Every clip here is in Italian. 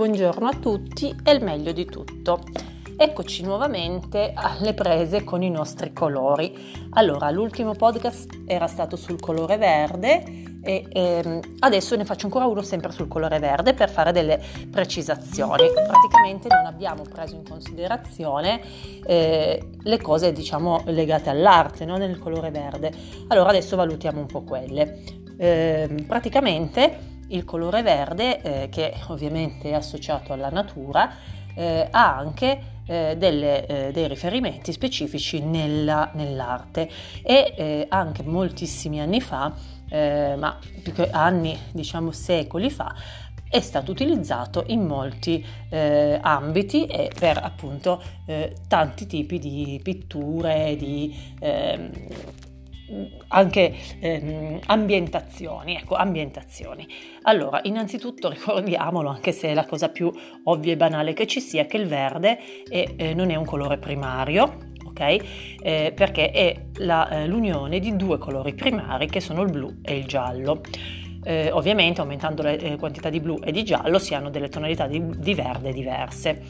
buongiorno a tutti e il meglio di tutto. Eccoci nuovamente alle prese con i nostri colori. Allora, l'ultimo podcast era stato sul colore verde e ehm, adesso ne faccio ancora uno sempre sul colore verde per fare delle precisazioni. Praticamente non abbiamo preso in considerazione eh, le cose, diciamo, legate all'arte no? nel colore verde. Allora, adesso valutiamo un po' quelle. Eh, praticamente il colore verde, eh, che ovviamente è associato alla natura, eh, ha anche eh, delle, eh, dei riferimenti specifici nella, nell'arte. E eh, anche moltissimi anni fa, eh, ma più che anni, diciamo secoli fa, è stato utilizzato in molti eh, ambiti e per appunto eh, tanti tipi di pitture, di eh, anche ehm, ambientazioni, ecco, ambientazioni. Allora, innanzitutto ricordiamolo, anche se è la cosa più ovvia e banale che ci sia, che il verde è, eh, non è un colore primario, ok? Eh, perché è la, eh, l'unione di due colori primari che sono il blu e il giallo. Eh, ovviamente aumentando le eh, quantità di blu e di giallo si hanno delle tonalità di, di verde diverse.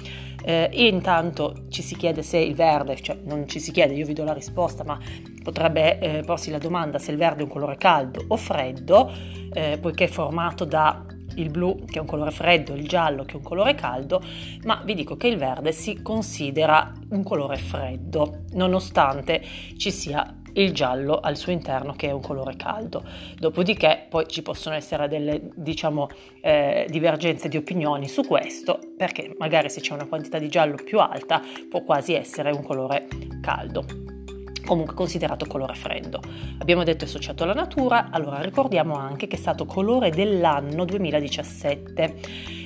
Eh, intanto ci si chiede se il verde, cioè non ci si chiede, io vi do la risposta, ma potrebbe eh, porsi la domanda se il verde è un colore caldo o freddo, eh, poiché è formato da il blu che è un colore freddo, il giallo che è un colore caldo, ma vi dico che il verde si considera un colore freddo, nonostante ci sia il giallo al suo interno che è un colore caldo. Dopodiché poi ci possono essere delle diciamo eh, divergenze di opinioni su questo perché magari se c'è una quantità di giallo più alta può quasi essere un colore caldo comunque considerato colore freddo. Abbiamo detto associato alla natura, allora ricordiamo anche che è stato colore dell'anno 2017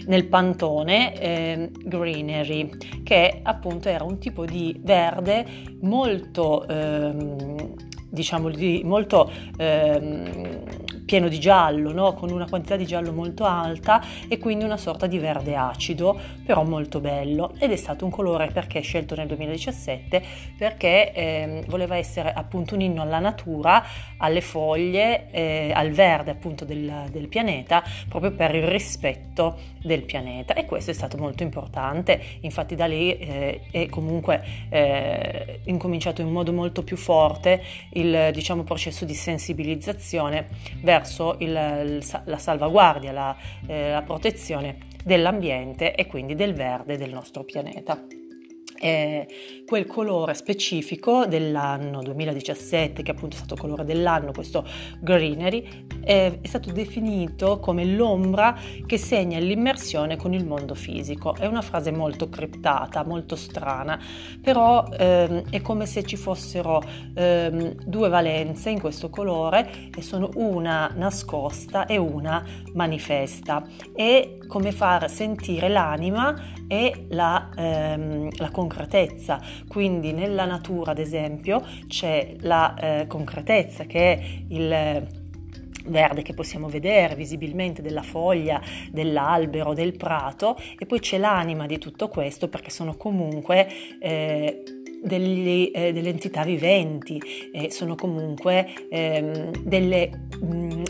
nel Pantone eh, Greenery, che appunto era un tipo di verde molto, ehm, diciamo, di, molto ehm, pieno di giallo, no? con una quantità di giallo molto alta e quindi una sorta di verde acido, però molto bello. Ed è stato un colore perché scelto nel 2017 perché eh, voleva essere appunto un inno alla natura, alle foglie, eh, al verde appunto del, del, pianeta, proprio per il rispetto del pianeta. E questo è stato molto importante. Infatti da lì eh, è comunque eh, incominciato in modo molto più forte il diciamo, processo di sensibilizzazione verso verso il, la salvaguardia, la, eh, la protezione dell'ambiente e quindi del verde del nostro pianeta eh, quel colore specifico dell'anno 2017, che appunto è stato colore dell'anno, questo greenery, eh, è stato definito come l'ombra che segna l'immersione con il mondo fisico. È una frase molto criptata, molto strana, però ehm, è come se ci fossero ehm, due valenze in questo colore e sono una nascosta e una manifesta. È come far sentire l'anima e la, ehm, la concretezza. Quindi nella natura, ad esempio, c'è la eh, concretezza che è il verde che possiamo vedere visibilmente della foglia, dell'albero, del prato e poi c'è l'anima di tutto questo perché sono comunque eh, degli, eh, delle entità viventi, eh, sono comunque ehm, delle mh, mm,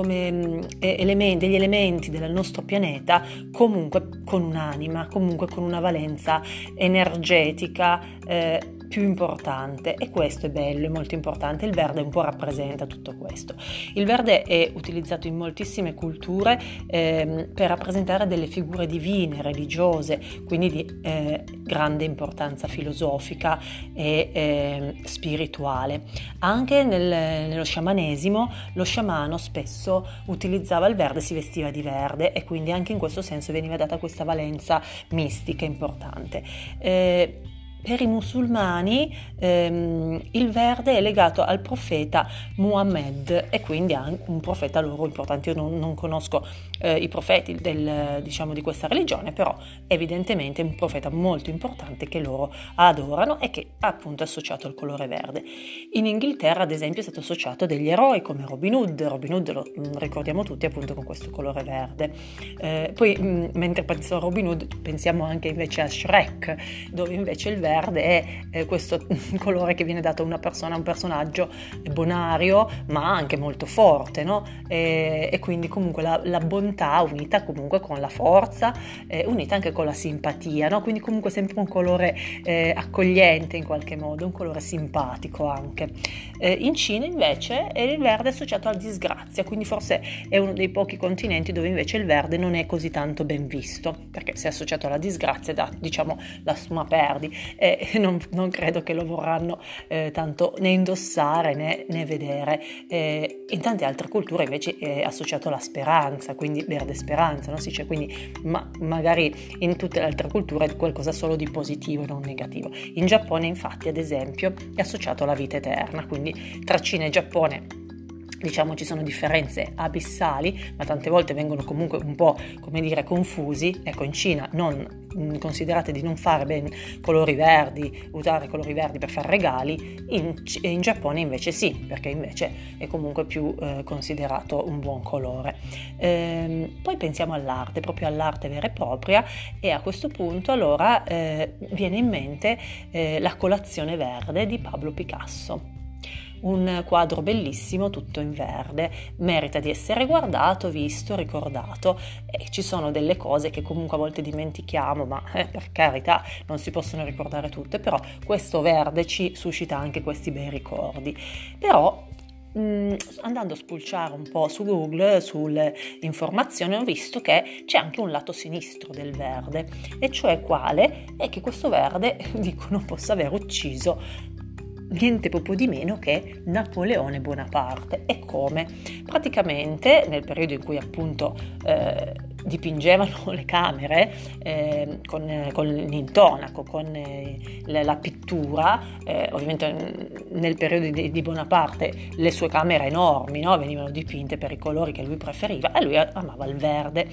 come elementi, degli elementi del nostro pianeta comunque con un'anima, comunque con una valenza energetica eh, più importante e questo è bello, è molto importante. Il verde un po' rappresenta tutto questo. Il verde è utilizzato in moltissime culture eh, per rappresentare delle figure divine, religiose, quindi di eh, grande importanza filosofica e eh, spirituale. Anche nel, nello sciamanesimo lo sciamano spesso utilizzava il verde, si vestiva di verde e quindi anche in questo senso veniva data questa valenza mistica importante. Eh, per i musulmani ehm, il verde è legato al profeta Muhammad e quindi a un profeta loro importante. Io non, non conosco eh, i profeti del, diciamo, di questa religione, però evidentemente è un profeta molto importante che loro adorano e che appunto è associato al colore verde. In Inghilterra, ad esempio, è stato associato a degli eroi come Robin Hood. Robin Hood lo mm, ricordiamo tutti appunto con questo colore verde. Eh, poi, mh, mm, mentre pensiamo a Robin Hood, pensiamo anche invece a Shrek, dove invece il verde verde è eh, questo colore che viene dato a una persona, a un personaggio bonario, ma anche molto forte, no? E, e quindi comunque la, la, bontà unita comunque con la forza, eh, unita anche con la simpatia, no? Quindi comunque sempre un colore eh, accogliente in qualche modo, un colore simpatico anche. Eh, in Cina invece il verde è associato alla disgrazia, quindi forse è uno dei pochi continenti dove invece il verde non è così tanto ben visto, perché se è associato alla disgrazia da diciamo la suma perdi e non, non credo che lo vorranno eh, tanto né indossare né, né vedere. Eh, in tante altre culture invece è associato alla speranza, quindi verde speranza, no? si dice quindi ma, magari in tutte le altre culture è qualcosa solo di positivo, non negativo. In Giappone infatti ad esempio è associato alla vita eterna, quindi tra Cina e Giappone diciamo ci sono differenze abissali, ma tante volte vengono comunque un po' come dire confusi. Ecco, in Cina non mm, considerate di non fare ben colori verdi, usare colori verdi per fare regali, in, in Giappone invece sì, perché invece è comunque più eh, considerato un buon colore. Ehm, poi pensiamo all'arte, proprio all'arte vera e propria e a questo punto allora eh, viene in mente eh, la colazione verde di Pablo Picasso un quadro bellissimo tutto in verde, merita di essere guardato, visto, ricordato. E ci sono delle cose che comunque a volte dimentichiamo, ma eh, per carità non si possono ricordare tutte, però questo verde ci suscita anche questi bei ricordi. Però Mm, andando a spulciare un po' su Google sulle informazioni ho visto che c'è anche un lato sinistro del verde. E cioè quale? È che questo verde dicono possa aver ucciso niente proprio di meno che Napoleone Bonaparte. E come? Praticamente nel periodo in cui appunto eh, dipingevano le camere eh, con, con, l'intonaco, con eh, la, pittura, eh, ovviamente nel periodo di, di, Bonaparte le sue camere enormi no? venivano dipinte per i colori che lui preferiva e lui amava il verde.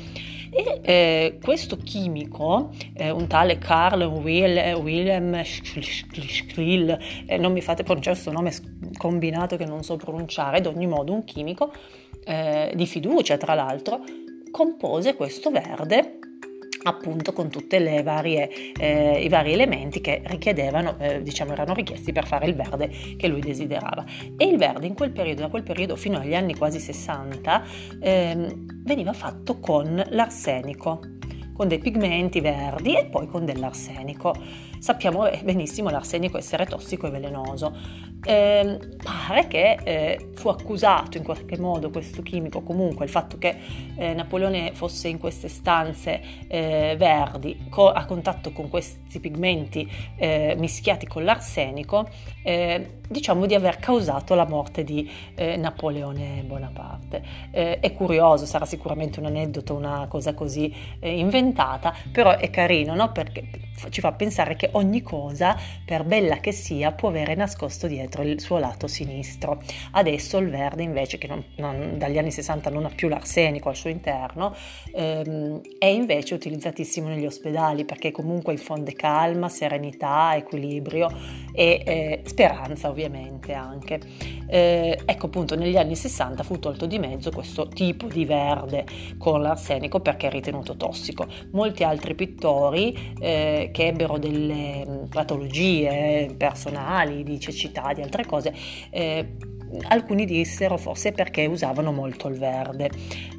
E eh, questo chimico, eh, un tale Carl Will, Wilhelm Schrill, eh, non mi fate pronunciare questo nome combinato che non so pronunciare, ad ogni modo un chimico di fiducia tra l'altro, compose questo verde appunto con tutti eh, i vari elementi che richiedevano, eh, diciamo erano richiesti per fare il verde che lui desiderava. E il verde in quel periodo, da quel periodo fino agli anni quasi 60, eh, veniva fatto con l'arsenico, con dei pigmenti verdi e poi con dell'arsenico. Sappiamo benissimo l'arsenico essere tossico e velenoso eh, pare che eh, fu accusato in qualche modo questo chimico, comunque il fatto che eh, Napoleone fosse in queste stanze eh, verdi co- a contatto con questi pigmenti eh, mischiati con l'arsenico, eh, diciamo di aver causato la morte di Napoleone Bonaparte. è curioso, sarà sicuramente un aneddoto, una cosa così inventata, però è carino, no? Perché ci fa pensare che ogni cosa, per bella che sia, può avere nascosto dietro il suo lato sinistro. Adesso il verde invece, che non, non, dagli anni 60 non ha più l'arsenico al suo interno, ehm, è invece utilizzatissimo negli ospedali perché comunque infonde calma, serenità, equilibrio e eh, speranza ovviamente anche. Eh, ecco appunto negli anni 60 fu tolto di mezzo questo tipo di verde con l'arsenico perché è ritenuto tossico. Molti altri pittori eh, che ebbero delle mm, patologie personali di cecità, di altre cose, eh, alcuni dissero forse perché usavano molto il verde.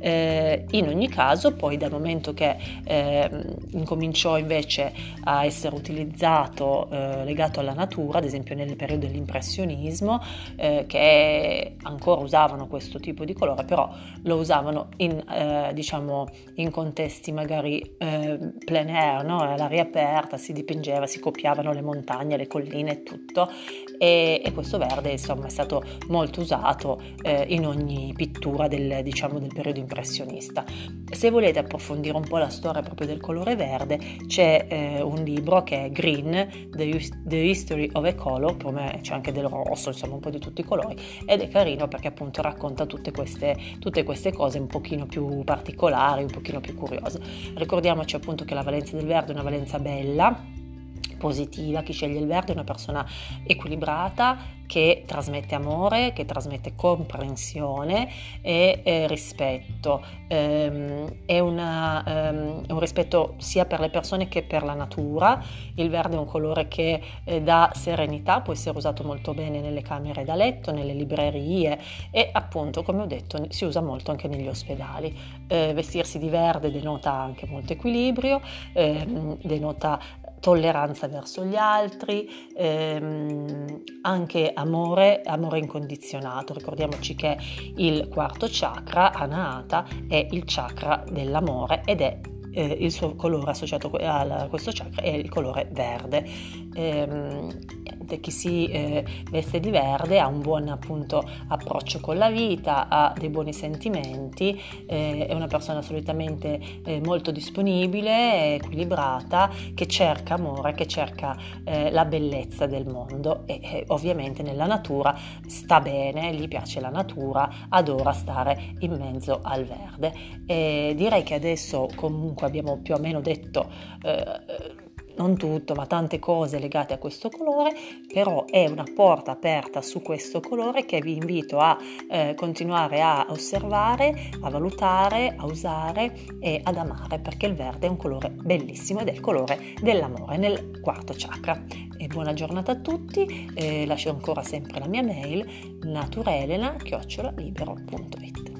Eh, in ogni caso, poi dal momento che eh, incominciò invece a essere utilizzato eh, legato alla natura, ad esempio nel periodo dell'impressionismo, eh, che ancora usavano questo tipo di colore, però lo usavano in, eh, diciamo, in contesti magari eh, plein air, no? all'aria aperta, si dipingeva, si copiavano le montagne, le colline e tutto, e, e questo verde insomma è stato molto molto usato eh, in ogni pittura del, diciamo, del periodo impressionista. Se volete approfondire un po' la storia proprio del colore verde, c'è eh, un libro che è Green, The, The History of a Color, come c'è anche del rosso, insomma un po' di tutti i colori, ed è carino perché appunto racconta tutte queste, tutte queste cose un pochino più particolari, un pochino più curiose. Ricordiamoci appunto che la valenza del verde è una valenza bella, positiva, chi sceglie il verde è una persona equilibrata che trasmette amore, che trasmette comprensione e eh, rispetto. Ehm, è, una, ehm, un rispetto sia per le persone che per la natura. Il verde è un colore che eh, dà serenità, può essere usato molto bene nelle camere da letto, nelle librerie e appunto, come ho detto, si usa molto anche negli ospedali. Eh, vestirsi di verde denota anche molto equilibrio, ehm, denota tolleranza verso gli altri, ehm, anche amore, amore incondizionato. Ricordiamoci che il quarto chakra, Anahata, è il chakra dell'amore ed è eh, il suo colore associato a questo chakra è il colore verde. Ehm, chi si eh, veste di verde ha un buon appunto approccio con la vita, ha dei buoni sentimenti, eh, è una persona solitamente eh, molto disponibile, equilibrata, che cerca amore, che cerca eh, la bellezza del mondo e ovviamente nella natura sta bene, gli piace la natura, adora stare in mezzo al verde. E direi che adesso comunque abbiamo più o meno detto eh, non tutto, ma tante cose legate a questo colore, però è una porta aperta su questo colore che vi invito a eh, continuare a osservare, a valutare, a usare e ad amare, perché il verde è un colore bellissimo ed è il colore dell'amore nel quarto chakra. E buona giornata a tutti, eh, lascio ancora sempre la mia mail naturelena-libero.it